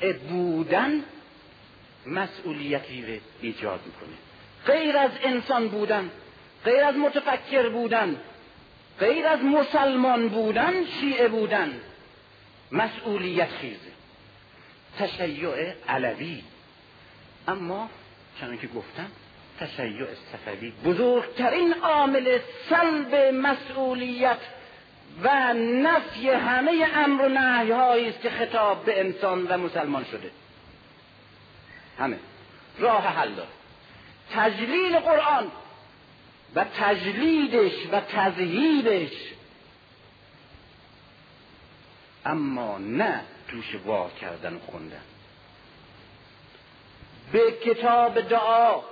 شیعه بودن مسئولیتی رو ایجاد می‌کنه. غیر از انسان بودن غیر از متفکر بودن غیر از مسلمان بودن شیعه بودن مسئولیت خیزه. تشیع علوی. اما چنان که گفتم تشیع صفوی بزرگترین عامل سلب مسئولیت و نفی همه امر و نهی است که خطاب به انسان و مسلمان شده. همه. راه حل داره. تجلیل قرآن و تجلیدش و تذهیبش. اما نه توش وا کردن و خوندن. به کتاب دعا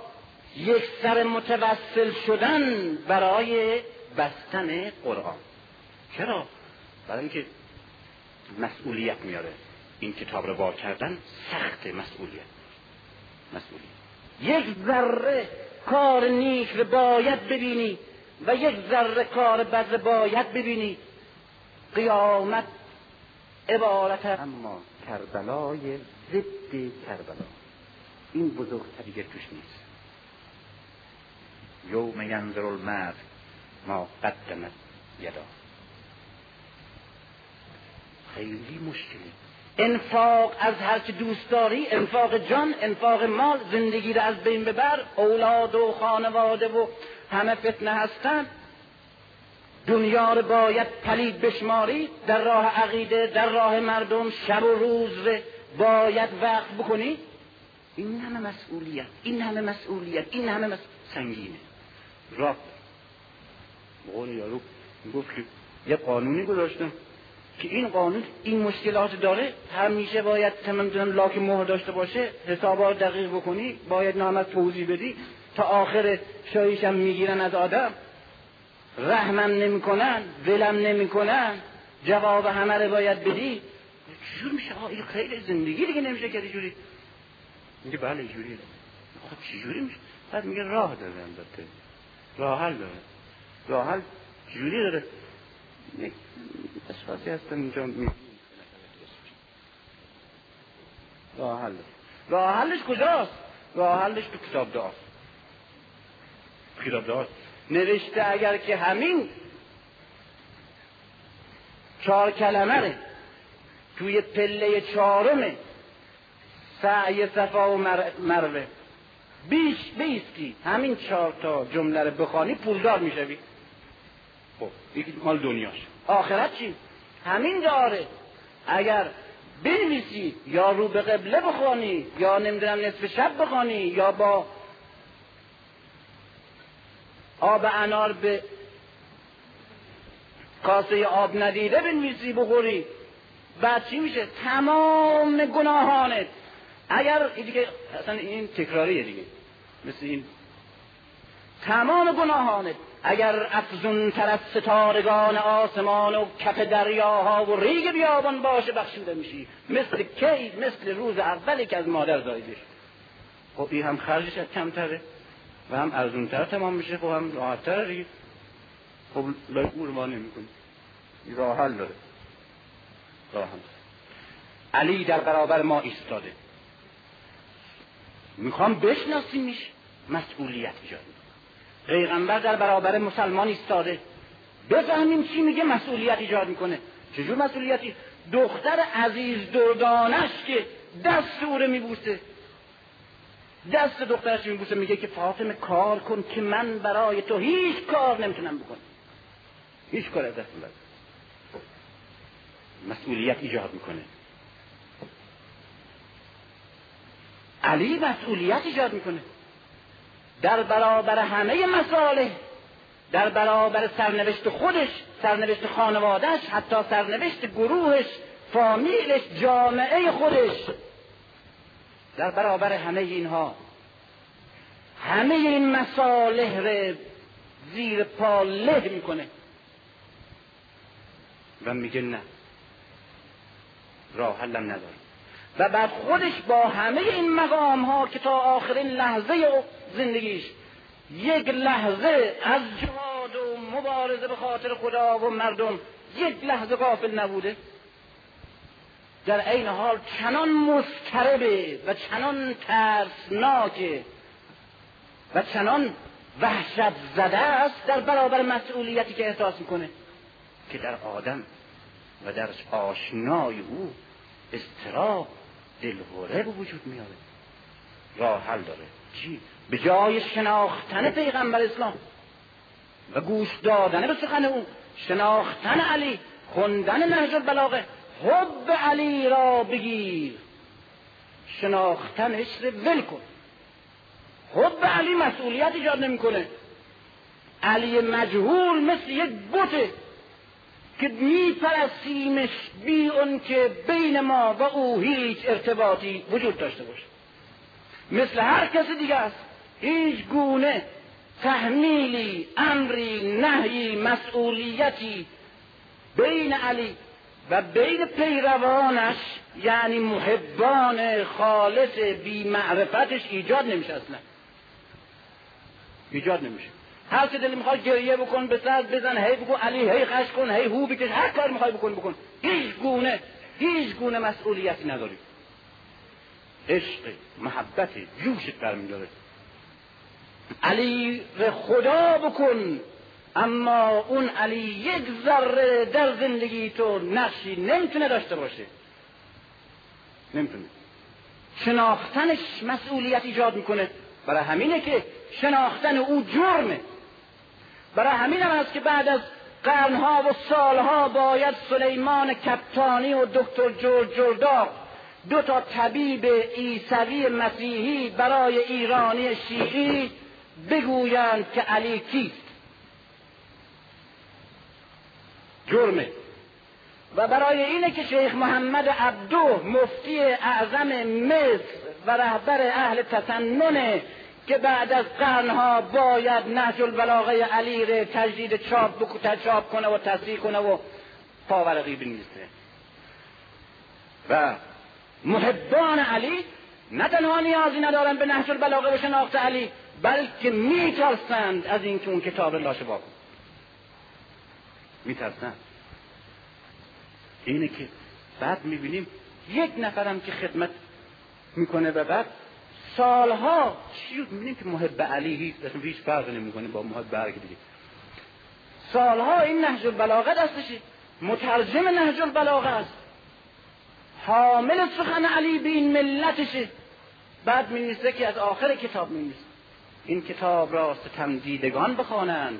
یک سر متوسل شدن برای بستن قرآن. چرا؟ برای اینکه مسئولیت میاره. این کتاب رو وا کردن سخت مسئولیت. مسئولیت. یک ذره کار نیک رو باید ببینی و یک ذره کار بد باید ببینی. قیامت عبارت اما کربلای ضد کربلا. این بزرگتری توش نیست. یوم ینظر المرد ما قدمت یدا. خیلی مشکلی. انفاق از هر چه دوست داری انفاق جان انفاق مال زندگی رو از بین ببر اولاد و خانواده و همه فتنه هستن. دنیا رو باید پلید بشماری در راه عقیده در راه مردم شب و روز رو باید وقت بکنی. این همه مسئولیت این همه مسئولیت این همه مس... سنگینه. را بقول یارو گفت که یه قانونی گذاشتم. که این قانون این مشکلات داره همیشه باید تمام لاک مهر داشته باشه حسابات دقیق بکنی باید نام از توضیح بدی تا آخر شایشم می‌گیرن از آدم. رحمم نمی‌کنن ولم نمی‌کنن جواب همه رو باید بدی. چجور میشه؟ این خیلی زندگی دیگه نمیشه که جوری میگه بله جوری خب چجوری میشه؟ بعد میگه راه داره البته. راه حل داره. راه حل جوری داره؟ اشخاصی هستن اینجا می راه حل. راه حلش کجاست؟ راه حلش تو کتاب دعاست کتاب دعاست نوشته اگر که همین چهار کلمه توی پله چهارم سعی صفا و مروه. بیش بیستی. همین چهار تا جمله رو بخوانی پولدار می‌شوی. خب یکی مال دنیاش. آخرت چی؟ همین داره اگر بنویسی یا رو به قبله بخوانی یا نمی‌دونم نصف شب بخوانی یا با آب انار به کاسه آب ندیده بنویسی بخوری بعد چی میشه؟ تمام گناهانت. اگر دیگه اصلا این تکراریه دیگه. مثل این تمام گناهانت. اگر افزون تر از ستارگان آسمان و کف دریاها و ریگ بیابان باشه بخشیده میشی. مثل کی؟ مثل روز اولی که از مادر زایدش خب این هم خرجش کمتره و هم ارزونتر تمام میشه خب هم راحتتر دیگه. خب لای او ما نمی‌کنی. راه حل داره. راه علی در برابر ما ایستاده. می‌خوام بشناسیمش. مسئولیت ایجاد پیغمبر در برابر مسلمان ایستاده. بفهمیم چی میگه مسئولیت ایجاد می‌کنه. چجور مسئولیتی؟ دختر عزیز دردانش که دست او میبوسه. دست دخترش میبوسه. میگه که فاطمه کار کن که من برای تو هیچ کار نمی‌تونم بکنم. هیچ کار از دست مسئولیت ایجاد می‌کنه. علی مسئولیت ایجاد می‌کنه. در برابر همه مسائل در برابر سرنوشت خودش سرنوشت خانوادهش حتی سرنوشت گروهش فامیلش جامعه خودش. در برابر همه اینها همه این مصالح رو زیر پا له می‌کنه. و میگه نه راه حلم نداره و بعد خودش با همه این مقام ها که تا آخرین لحظه زندگیش یک لحظه از جهاد و مبارزه به خاطر خدا و مردم یک لحظه غافل نبوده. در عین حال چنان مضطربه و چنان ترسناکه و چنان وحشت زده است در برابر مسئولیتی که احساس می‌کنه که در آدم و در آشنای او استراب دلهوره به وجود میاره راه حل داره. چی؟ به جای شناختن پیغمبر اسلام و گوش دادن به سخن او شناختن علی خوندن نهج البلاغه حب علی را بگیر. شناختنش رو ول کن. حب علی مسئولیت ایجاد نمی‌کنه. علی مجهول مثل یک بوته که میپرستیمش بی اون که بین ما و او هیچ ارتباطی وجود داشته باشه. مثل هر کسی دیگه است. هیچ گونه تحمیلی امری نهی مسئولیتی بین علی و بین پیروانش یعنی محبان خالص بی معرفتش ایجاد نمیشه اصلا. ایجاد نمیشه. هر که دلی می‌خواد گریه بکن به سر بزن هی بکن علی هی خش کن هی هو بکش هر کار می‌خوای بکن بکن. هیچ گونه هیچ گونه مسئولیتی نداری. عشق محبت جوشت برمیداره علی ر خدا بکن اما اون علی یک ذره در زندگی تو نقشی نمی‌تونه داشته باشه. نمی‌تونه. شناختنش مسئولیت ایجاد می‌کنه. برای همینه که شناختن او جرمه. برای همین هم است که بعد از قرنها و سالها باید سلیمان کپتانی و دکتر جورج جرداق دو تا طبیب عیسوی مسیحی برای ایرانی شیعی بگویند که علی کیست. جرمه. و برای اینه که شیخ محمد عبدو مفتی اعظم مصر و رهبر اهل تسننه که بعد از قرنها باید نهج البلاغه علی ره تجدید چاپ بکو کنه و تصریح کنه و پاورقی بنویسه و محبان علی نه تنها نیازی ندارن به نهج البلاغه و شناخت علی بلکه میترسند از اینکه اون کتاب لاشه کن میترسند. اینه که بعد می‌بینیم یک نفرم که خدمت می‌کنه و بعد سالها چی می‌بینیم که محب علی هیچ اصلا هیچ فرق نمی‌کنه با محب هر دیگه. سالها این نهج البلاغه دستشه. مترجم نهج البلاغه است. حامل سخن علی به این ملتشه. بعد می که از آخر کتاب می این کتاب را ستمدیدگان بخوانند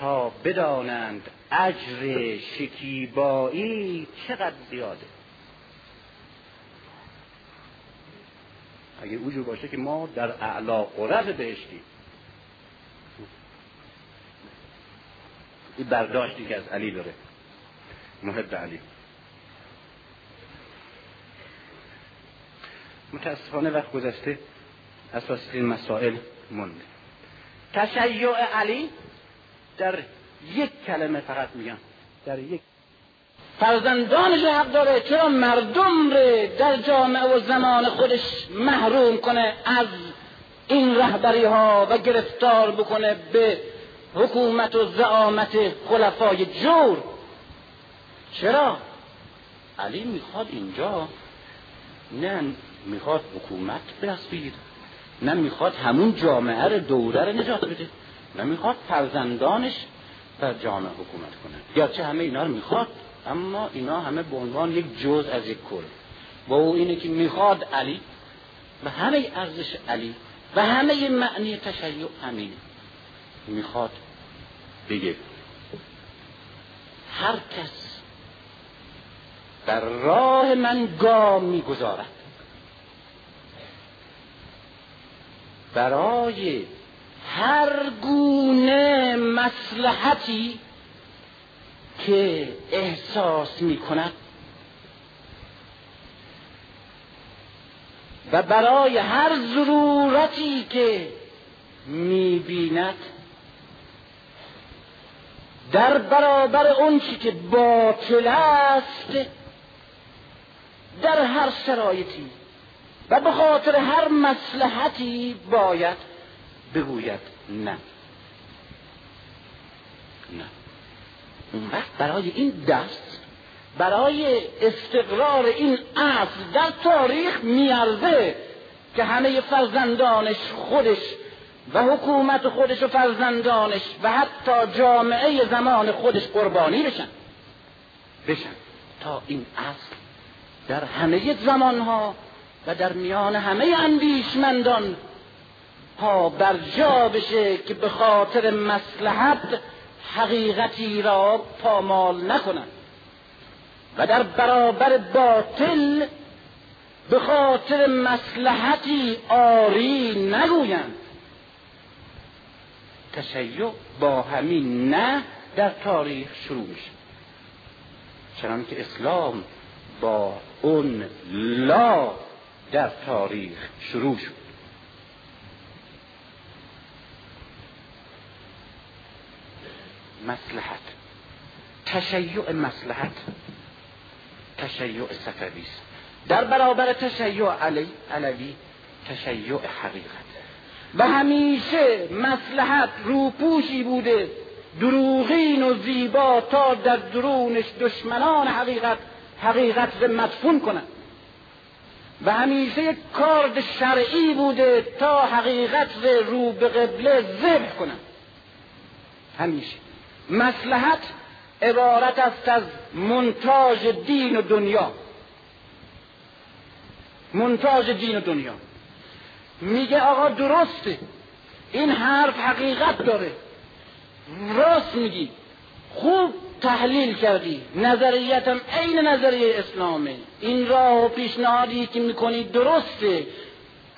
تا بدانند اجر شکیبایی چقدر زیاده. اگه اوجور باشه که ما در اعلا قرب بهشتیم این برداشتی که از علی داره. محب علی. متاسفانه وقت گذشته اساس این مسائل مونده. تشیع علی در یک کلمه فقط میگم. در یک فرزندانش حق داره چرا مردم رو در جامعه و زمان خودش محروم کنه از این رهبری ها و گرفتار بکنه به حکومت و زعامت خلفای جور؟ چرا؟ علی می‌خواد اینجا نه می‌خواد حکومت دست بگیره نه می‌خواد همون جامعه رو دوره رو نجات بده. نه می‌خواد فرزندانش بر جامعه حکومت کنه. گرچه همه اینا رو می‌خواد اما اینا همه به عنوان یک جز از یک کل. با او اینه که می‌خواد علی و همه ارزش علی و همه معنی تشیع همینه می‌خواد بگه. هر کس در راه من گام می‌گذارد. برای هر گونه مسلحتی که احساس می کند و برای هر ضرورتی که می بیند در برابر اون چی که باطل است در هر شرایطی و به خاطر هر مسلحتی باید بگوید نه. نه. اون وقت برای این دست برای استقرار این اصل در تاریخ میارزه که همه فرزندانش خودش و حکومت خودش و فرزندانش و حتی جامعه زمان خودش قربانی بشن. بشن. تا این اصل در همه زمانها و در میان همه اندیشمندان پا بر جا بشه که به خاطر مسلحت حقیقتی را پامال نکنند و در برابر باطل به خاطر مسلحتی آری نگویند. تشیع با همین نه در تاریخ شروع میشه. چنان که اسلام با اون لا در تاریخ شروع شد. مسلحت. تشیع مسلحت. تشیع صفوی در برابر تشیع علی علوی تشیع حقیقت. و همیشه مسلحت روپوشی بوده. دروغین و زیبا تا در درونش دشمنان حقیقت حقیقت مدفون کنند. و همیشه کارد شرعی بوده تا حقیقت رو به قبله ذبح کنند همیشه. مسلحت عبارت است از منتاج دین و دنیا. منتاج دین و دنیا. میگه آقا درسته. این حرف حقیقت داره. راست میگی. خوب. تحلیل کردی. نظریتم عین نظریه اسلامه این راه و پیشنهادی که می‌کنی درسته.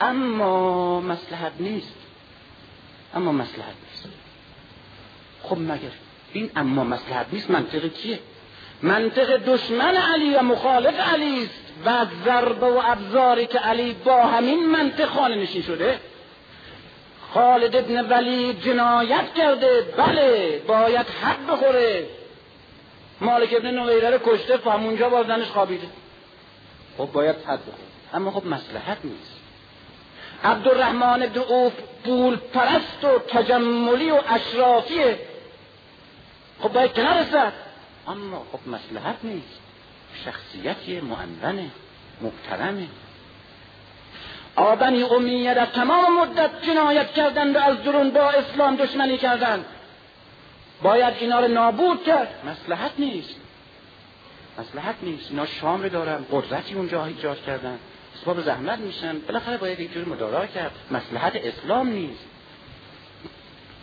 اما مسلحت نیست. اما مسلحت نیست. خب مگر این اما مسلحت نیست منطق کیه؟ منطق دشمن علی و مخالف علی است. و ضربه و ابزاری که علی با همین منطق خانه نشین شده. خالد ابن ولید جنایت کرده. بله باید حد بخوره. مالک ابن نویره رو کشته و همونجا باز زنش خوابیده. خب باید حد بخوره. اما خب مسلحت نیست. عبدالرحمن ابن اوف پول پرست و تجملی و اشرافیه. خب باید کنار رسد اما خب مسلحت نیست. شخصیتی معنونه محترمه. آبنی امیه در تمام مدت جنایت کردند و از درون با اسلام دشمنی کردند باید اینا رو نابود کرد. مسلحت نیست. مسلحت نیست. اینا شام دارن قدرتی اونجا ایجاد کردن. اسباب زحمت میشن بالاخره باید یک جور مدارا کرد. مسلحت اسلام نیست.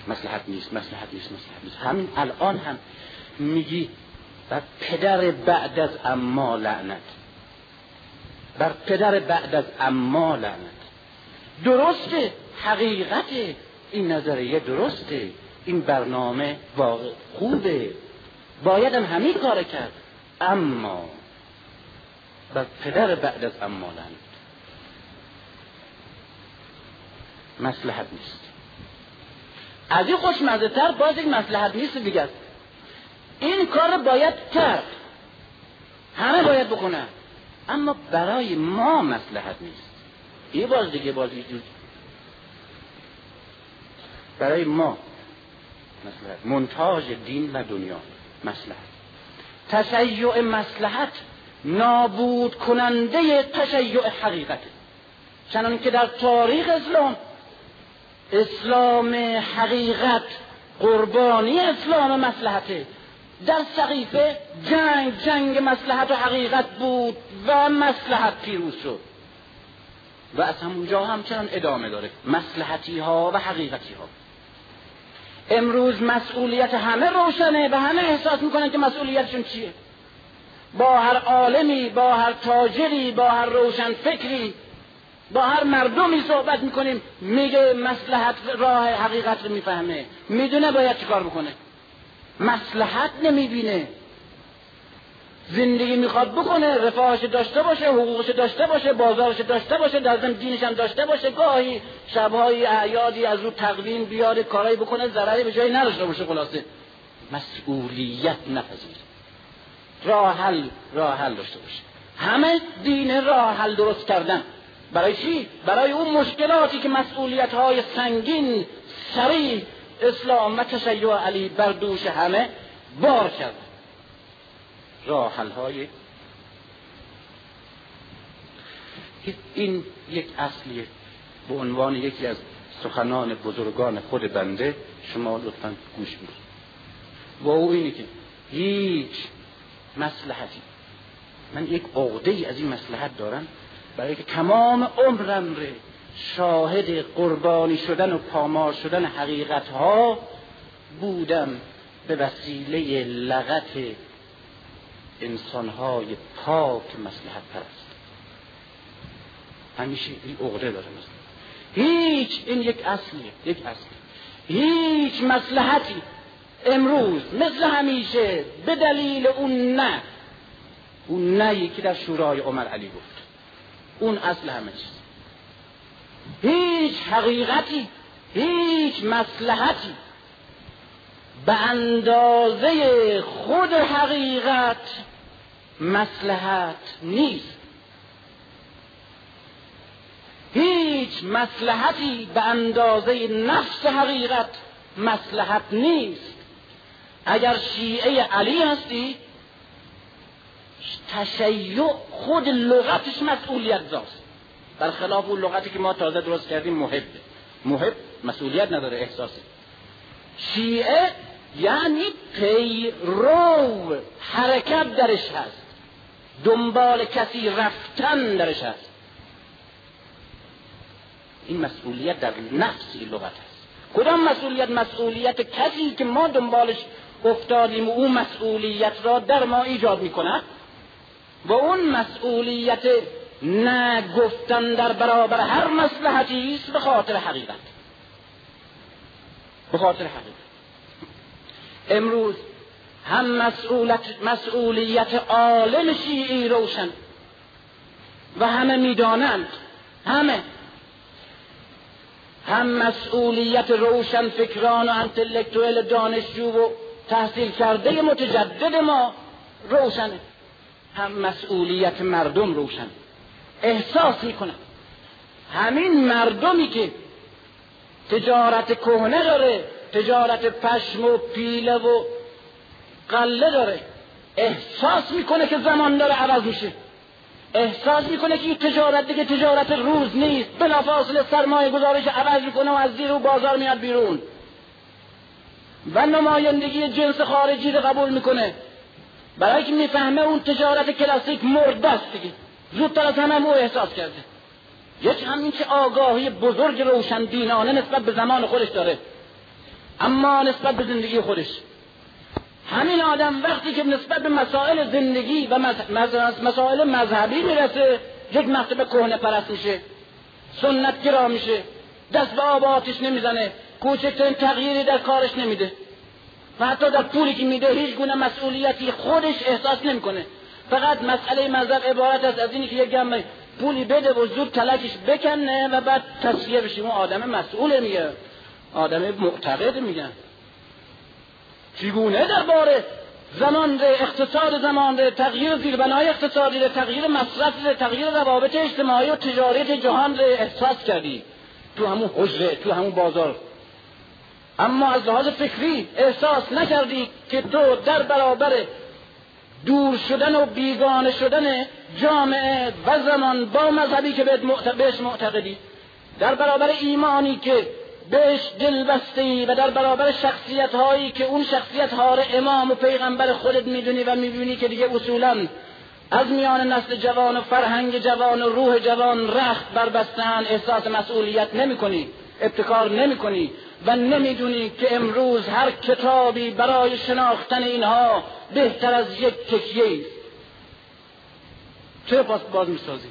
مسلحت نیست مسلحت نیست مسلحت نیست. همین الان هم میگی بر پدر بعد از اما لعنت. بر پدر بعد از اما لعنت. درسته حقیقت این نظریه درسته. این برنامه واقع خوبه. باید هم همین کار کرد. اما بر پدر بعد از اما لعنت مسلحت نیست. از این خوشمزه تر باز یک مسلحت نیست دیگر این کار باید کرد. همه باید بکنن اما برای ما مسلحت نیست. یه باز دیگه باز جور برای ما. مسلحت. منتاج دین و دنیا مسلحت. تشیع مسلحت نابود کننده تشیع حقیقت. چنان که در تاریخ اسلام اسلام حقیقت قربانی اسلام مسلحته در سقیفه جنگ جنگ مسلحت و حقیقت بود و مسلحت پیروز شد. و از همونجا همچنان ادامه داره. مسلحتی ها و حقیقتی ها امروز مسئولیت همه روشنه و همه احساس می‌کنن که مسئولیتشون چیه؟ با هر عالمی با هر تاجری با هر روشن فکری با هر مردمی صحبت می‌کنیم میگه مسلحت راه حقیقت رو می‌فهمه. می‌دونه باید چیکار بکنه. مسلحت نمی‌بینه. زندگی می‌خواد بکنه رفاهش داشته باشه حقوقش داشته باشه بازارش داشته باشه در ضمن دینش هم داشته باشه گاهی شبهای اعیادی از او تقویم بیاره کارایی بکنه ضرری به جایی نداشته باشه خلاصه. مسئولیت نپذیر راه حل راه حل داشته باشه. همه دین راه حل درست کردن. برای چی؟ برای اون مشکلاتی که مسئولیت های سنگین سریع اسلام و تشیع علی بر دوش همه بار کرد. راه های این یک اصلیه. به عنوان یکی از سخنان بزرگان خود بنده شما لطفا گوش بدید و او اینه که هیچ مسلحتی من یک عقده ای از این مسلحت دارم برای که تمام عمرم ره شاهد قربانی شدن و پامال شدن حقیقت ها بودم به وسیله لغت انسانهای پاک مسلحت پرست. همیشه این عقده داره هیچ این یک اصلیه یک اصل هیچ مسلحتی امروز مثل همیشه به دلیل اون نه. اون نه که در شورای عمر علی گفت اون اصل همه چیز. هیچ حقیقتی هیچ مسلحتی به اندازه خود حقیقت مسلحت نیست. هیچ مسلحتی به اندازه نفس حقیقت مسلحت نیست. اگر شیعه علی هستی تشیع خود لغتش مسئولیت داست برخلاف اون لغتی که ما تازه درست کردیم محب. محب مسئولیت نداره احساسی شیعه یعنی پیرو حرکت درش هست. دنبال کسی رفتن درش هست. این مسئولیت در نفس لغت هست. کدام مسئولیت؟ مسئولیت کسی که ما دنبالش افتادیم و اون مسئولیت را در ما ایجاد می‌کنه و اون مسئولیت نگفتن در برابر هر مسلحتی است به خاطر حقیقت. به خاطر حقیقت. امروز هم مسئولیت, مسئولیت عالم شیعی روشن. و همه می‌دانند همه. هم مسئولیت روشن فکران و انتلکتوال دانشجو و تحصیل کرده متجدد ما روشنه. هم مسئولیت مردم روشن. احساس می‌کنن همین مردمی که تجارت کهنه داره تجارت پشم و پیله و قله داره. احساس می‌کنه که زمان داره عوض میشه. احساس می‌کنه که این تجارت دیگه تجارت روز نیست. بلافاصله سرمایه گذارش عوض می‌کنه و از زیر و بازار میاد بیرون. و نمایندگی جنس خارجی رو قبول می‌کنه. برای که می‌فهمه اون تجارت کلاسیک مرده است دیگه. زودتر از همه او احساس کرده. یک همین که آگاهی بزرگ روشن دینانه نسبت به زمان خودش داره. اما نسبت به زندگی خودش همین آدم وقتی که نسبت به مسائل زندگی و مسائل مذهبی می‌رسه یک مرتبه کهنه پرست میشه سنت گرا میشه دست به آب آتش نمی‌زنه کوچکترین تغییری در کارش نمیده و حتی در پولی که میده هیچ گونه مسئولیتی خودش احساس نمی‌کنه فقط مسئله مذهب عبارت است از اینی که یک گم پولی بده و زود تلکش بکنه و بعد تصفیه بشه اون آدم مسئول میگه آدم معتقد میگن. چگونه درباره زمان ره اقتصاد زمان ره تغییر زیربنای اقتصادی ره تغییر مصرف ره تغییر روابط اجتماعی و تجارت جهان ره احساس کردی؟ تو همون حجره تو همون بازار. اما از لحاظ فکری احساس نکردی که تو در برابر دور شدن و بیگانه شدن جامعه و زمان با مذهبی که بهش معتقدی در برابر ایمانی که بهش دل بسته و در برابر شخصیت هایی که اون شخصیت ها امام و پیغمبر خودت می‌دونی و می‌بینی که دیگه اصولا از میان نسل جوان و فرهنگ جوان و روح جوان رخت بربستن احساس مسئولیت نمی کنی ابتکار نمی کنی و نمی‌دونی که امروز هر کتابی برای شناختن اینها بهتر از یک تکیه است. چرا پاس باز می‌سازی؟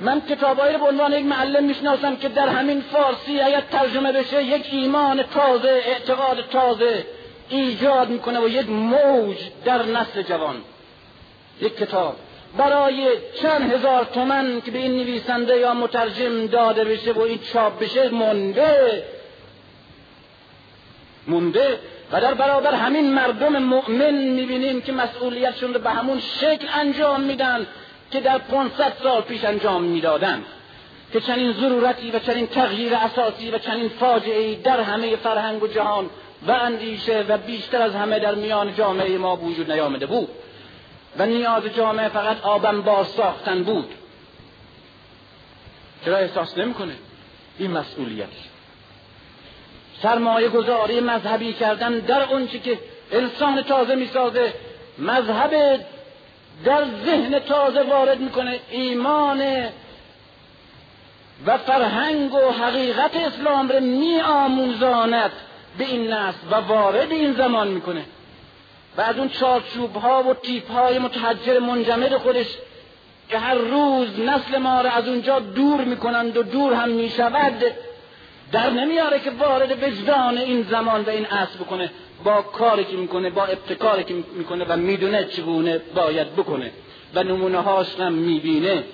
من کتابایی رو به عنوان یک معلم می‌شناسم که در همین فارسی اگر ترجمه بشه یک ایمان تازه اعتقاد تازه ایجاد می‌کنه و یک موج در نسل جوان. یک کتاب. برای چند هزار تومن که به این نویسنده یا مترجم داده بشه و این چاپ بشه مونده. مونده. و در برابر همین مردم مؤمن می‌بینیم که مسئولیتشون رو به همون شکل انجام میدن. که در 500 سال پیش انجام می‌دادند. که چنین ضرورتی و چنین تغییر اساسی و چنین فاجعه در همه فرهنگ و جهان و اندیشه و بیشتر از همه در میان جامعه ما وجود نیامده بود. و نیاز جامعه فقط آبم باز ساختن بود. چرا احساس نمی‌کنه؟ این مسئولیت. سرمایه گذاری مذهبی کردن در اونچه که انسان تازه می‌سازه مذهب در ذهن تازه وارد می‌کنه ایمان و فرهنگ و حقیقت اسلام رو می آموزاند به این نسل و وارد این زمان می‌کنه. و از اون چارچوب ها و تیپ های متحجر منجمد خودش که هر روز نسل ما را از اونجا دور می‌کنند و دور هم می‌شود در نمیاره که وارد وجدان این زمان و این عصر بکنه با کاری که می‌کنه با ابتکاری که می‌کنه و می‌دونه چگونه باید بکنه. و نمونه هاش هم می‌بینه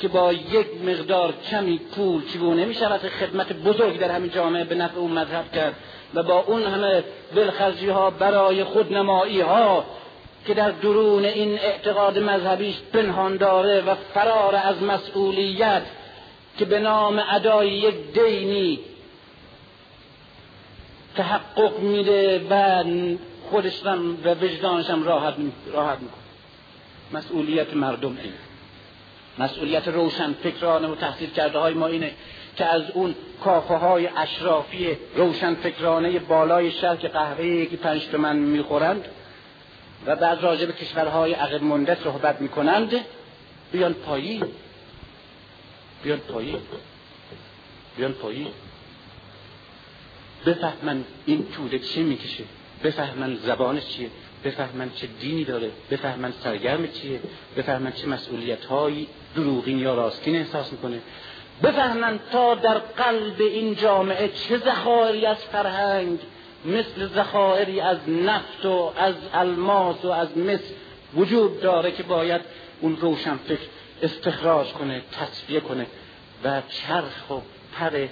که با یک مقدار کمی پول چگونه می‌شود خدمت بزرگ در همین جامعه به نفع اون مذهب کرد و با اون همه دلخرجی ها برای خودنمایی ها که در درون این اعتقاد مذهبیش پنهان داره و فرار از مسئولیت که به نام ادای یک دینی تحقق میده و خودش و وجدانش هم راحت, راحت می‌کنه. مسئولیت مردم این مسئولیت روشن فکرانه و تحصیل کرده های ما اینه که از اون کافه های اشرافی روشن فکرانه بالای شهر که قهوه که پنج تومن می‌خورند و بعد راجع به کشورهای عقب مونده صحبت می‌کنند. بیان پایی بیان پایی بیان پایی بفهمن این توده چی می‌کشه. بفهمن زبانش چیه. بفهمن چه دینی داره. بفهمن سرگرم چیه. بفهمن چه مسئولیت هایی دروغین یا راستین احساس می‌کنه. بفهمن تا در قلب این جامعه چه ذخایری از فرهنگ مثل ذخایری از نفت و از الماس و از مس وجود داره که باید اون روشن فکر استخراج کنه تصفیه کنه و چرخ و پر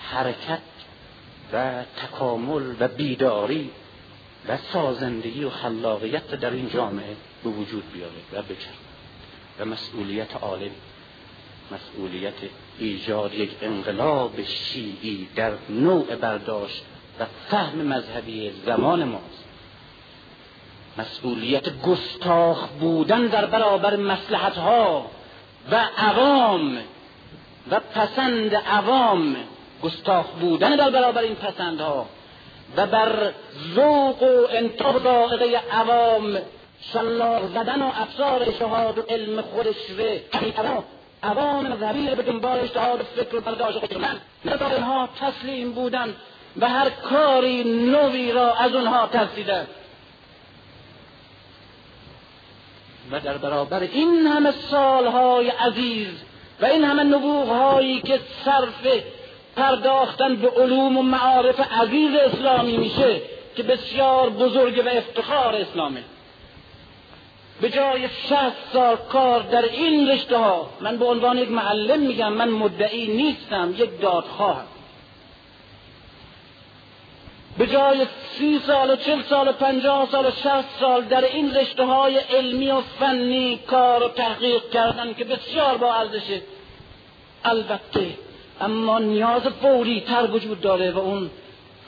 حرکت و تکامل و بیداری و سازندگی و خلاقیت در این جامعه به وجود بیاره. و بچرد و مسئولیت عالم مسئولیت ایجاد یک انقلاب شیعی در نوع برداشت و فهم مذهبی زمان ماست. مسئولیت گستاخ بودن در برابر مسلحت ها و عوام و پسند عوام گستاخ بودن در برابر این پسندها و بر ذوق و انتاب داغه عوام شلاق زدن و افسار شهاد و علم خودش ره عوام مذهبی به دنبال اجتهاد فکر و برداشت فکر من اینها تسلیم بودن و هر کاری نوی را از اونها ترسیدن. و در برابر این همه سالهای عزیز و این همه نبوغهایی که صرف پرداختن به علوم و معارف عزیز اسلامی میشه که بسیار بزرگ و افتخار اسلامه. به جای شهست سال کار در این رشته ها من به عنوان یک معلم میگم من مدعی نیستم یک دادخواهم. به جای سی سال و چل سال و پنجاه سال و شست سال در این رشته های علمی و فنی کار و تحقیق کردن که بسیار با ارزشه البته اما نیاز فوری تر وجود داره و اون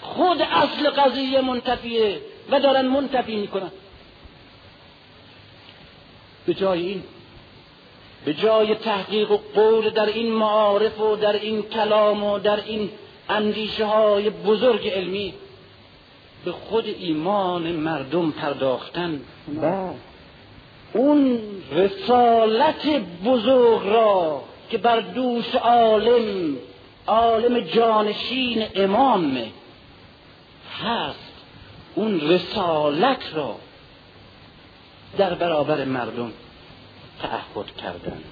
خود اصل قضیه منتفیه و دارن منتفی می‌کنن. به جای این به جای تحقیق و قول در این معارف و در این کلام و در این اندیشه های بزرگ علمی به خود ایمان مردم پرداختن. و اون رسالت بزرگ را که بر دوش عالم عالم جانشین امام هست. اون رسالت را در برابر مردم تعهد کردن.